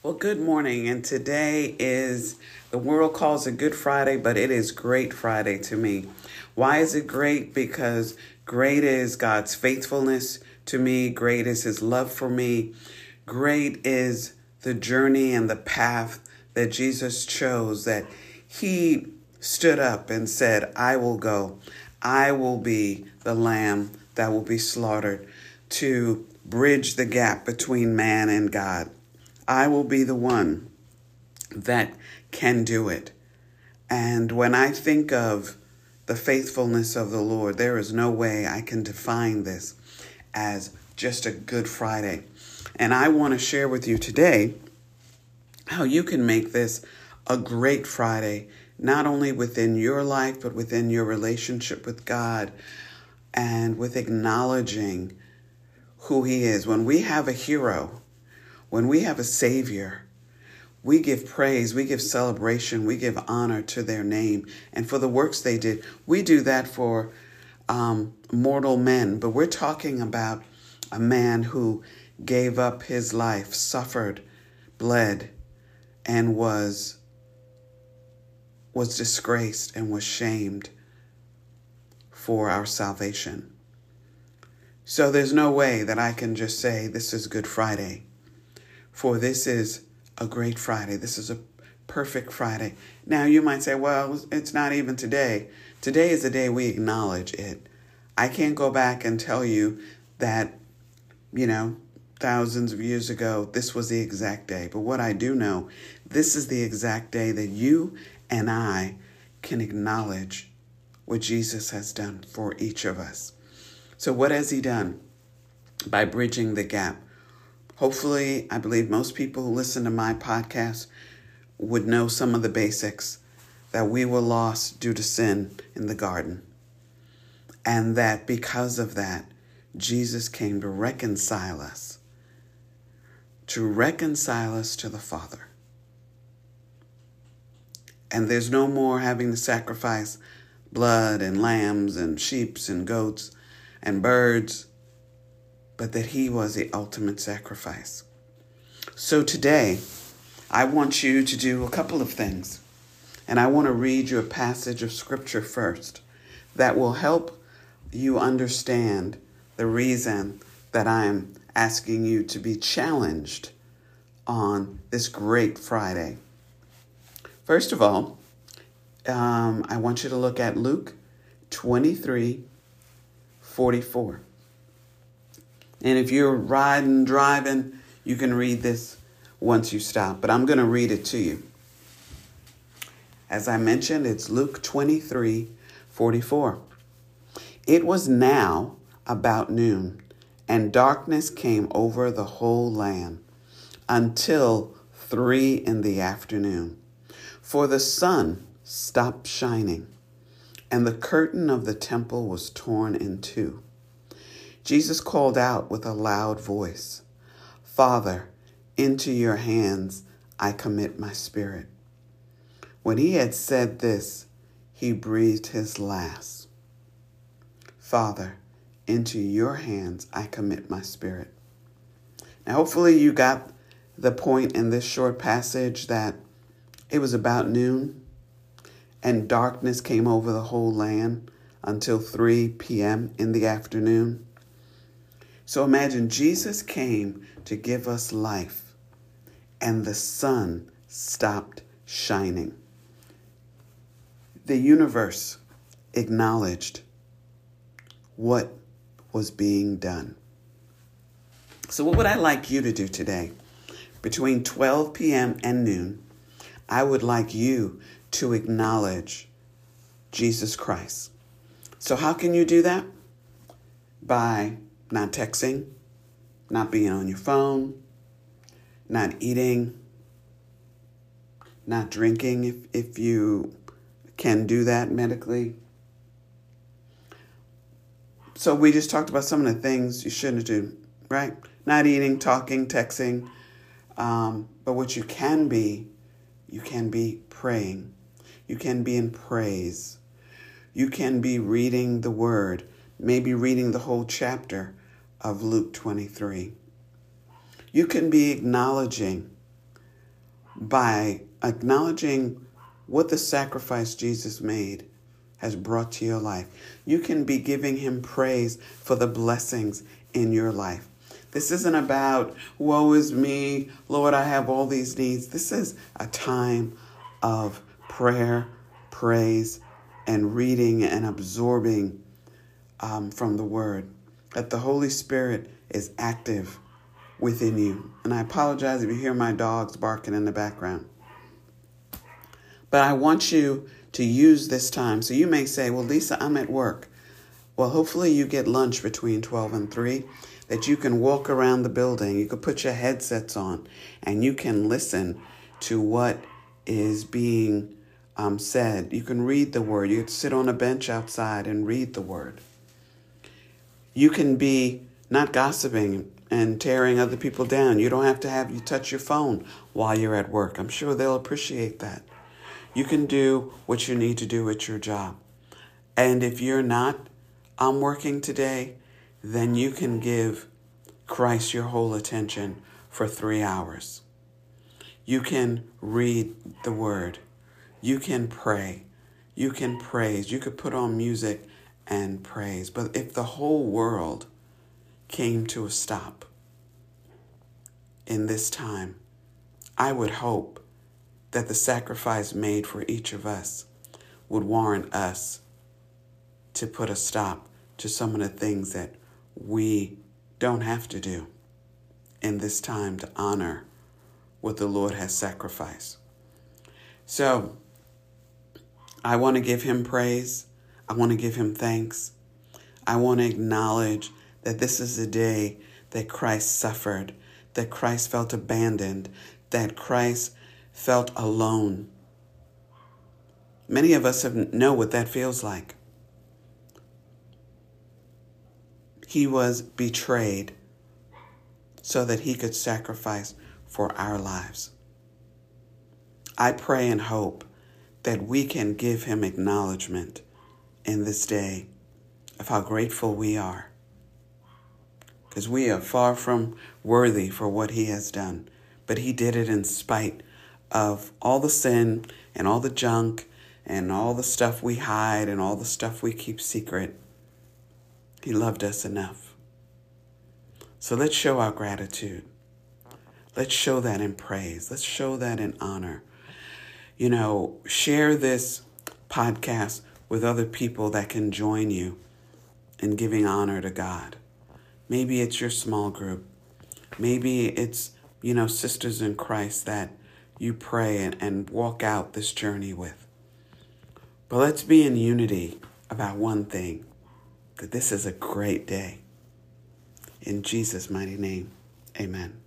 Well, good morning. And today is the world calls it Good Friday, but it is Great Friday to me. Why is it great? Because great is God's faithfulness to me, great is his love for me, great is the journey and the path that Jesus chose, that he stood up and said, I will go. I will be the lamb that will be slaughtered to bridge the gap between man and God. I will be the one that can do it. And when I think of the faithfulness of the Lord, there is no way I can define this as just a Good Friday. And I want to share with you today how you can make this a great Friday, not only within your life, but within your relationship with God and with acknowledging who He is. When we have a hero, when we have a Savior, we give praise, we give celebration, we give honor to their name and for the works they did. We do that for um, mortal men, but we're talking about a man who gave up his life, suffered, bled, and was was disgraced and was shamed for our salvation. So there's no way that I can just say this is Good Friday, for this is a great Friday. This is a perfect Friday. Now you might say, well, it's not even today. Today is the day we acknowledge it. I can't go back and tell you that, you know, thousands of years ago, this was the exact day. But what I do know, this is the exact day that you and I can acknowledge what Jesus has done for each of us. So, what has He done? By bridging the gap. Hopefully, I believe most people who listen to my podcast would know some of the basics that we were lost due to sin in the garden. And that because of that, Jesus came to reconcile us, to reconcile us to the Father. And there's no more having to sacrifice blood and lambs and sheep and goats and birds, but that He was the ultimate sacrifice. So today, I want you to do a couple of things. And I want to read you a passage of Scripture first that will help you understand the reason that I'm asking you to be challenged on this great Friday. First of all, um, I want you to look at Luke 23 44. And if you're riding, driving, you can read this once you stop, but I'm going to read it to you. As I mentioned, it's Luke 23 44. It was now about noon, and darkness came over the whole land until three in the afternoon. For the sun stopped shining, and the curtain of the temple was torn in two. Jesus called out with a loud voice, Father, into your hands I commit my spirit. When he had said this, he breathed his last. Father, into your hands I commit my spirit. Now, hopefully, you got the point in this short passage that it was about noon and darkness came over the whole land until 3 p.m. in the afternoon. So imagine Jesus came to give us life, and the sun stopped shining. The universe acknowledged what was being done. So, what would I like you to do today? Between 12 p.m. and noon, I would like you to acknowledge Jesus Christ. So, how can you do that? By not texting, not being on your phone, not eating, not drinking if, if you can do that medically. So, we just talked about some of the things you shouldn't do, right? Not eating, talking, texting. Um, but what you can be, you can be praying. You can be in praise. You can be reading the word, maybe reading the whole chapter of Luke 23. You can be acknowledging by acknowledging what the sacrifice Jesus made has brought to your life. You can be giving him praise for the blessings in your life. This isn't about, woe is me, Lord, I have all these needs. This is a time of prayer, praise, and reading and absorbing um, from the Word. That the Holy Spirit is active within you. And I apologize if you hear my dogs barking in the background. But I want you to use this time. So you may say, Well, Lisa, I'm at work. Well, hopefully you get lunch between 12 and 3 that you can walk around the building. You can put your headsets on and you can listen to what is being um, said. You can read the word. You can sit on a bench outside and read the word. You can be not gossiping and tearing other people down. You don't have to have you touch your phone while you're at work. I'm sure they'll appreciate that. You can do what you need to do at your job. And if you're not I'm working today, then you can give Christ your whole attention for three hours. You can read the word. You can pray. You can praise. You could put on music and praise. But if the whole world came to a stop in this time, I would hope that the sacrifice made for each of us would warrant us to put a stop to some of the things that we don't have to do in this time to honor what the Lord has sacrificed. So, I want to give him praise. I want to give him thanks. I want to acknowledge that this is a day that Christ suffered, that Christ felt abandoned, that Christ felt alone. Many of us have, know what that feels like. He was betrayed so that he could sacrifice for our lives. I pray and hope that we can give him acknowledgement in this day of how grateful we are. Because we are far from worthy for what he has done, but he did it in spite of all the sin and all the junk and all the stuff we hide and all the stuff we keep secret. He loved us enough. So let's show our gratitude. Let's show that in praise. Let's show that in honor. You know, share this podcast with other people that can join you in giving honor to God. Maybe it's your small group. Maybe it's, you know, sisters in Christ that you pray and, and walk out this journey with. But let's be in unity about one thing that this is a great day. In Jesus' mighty name, amen.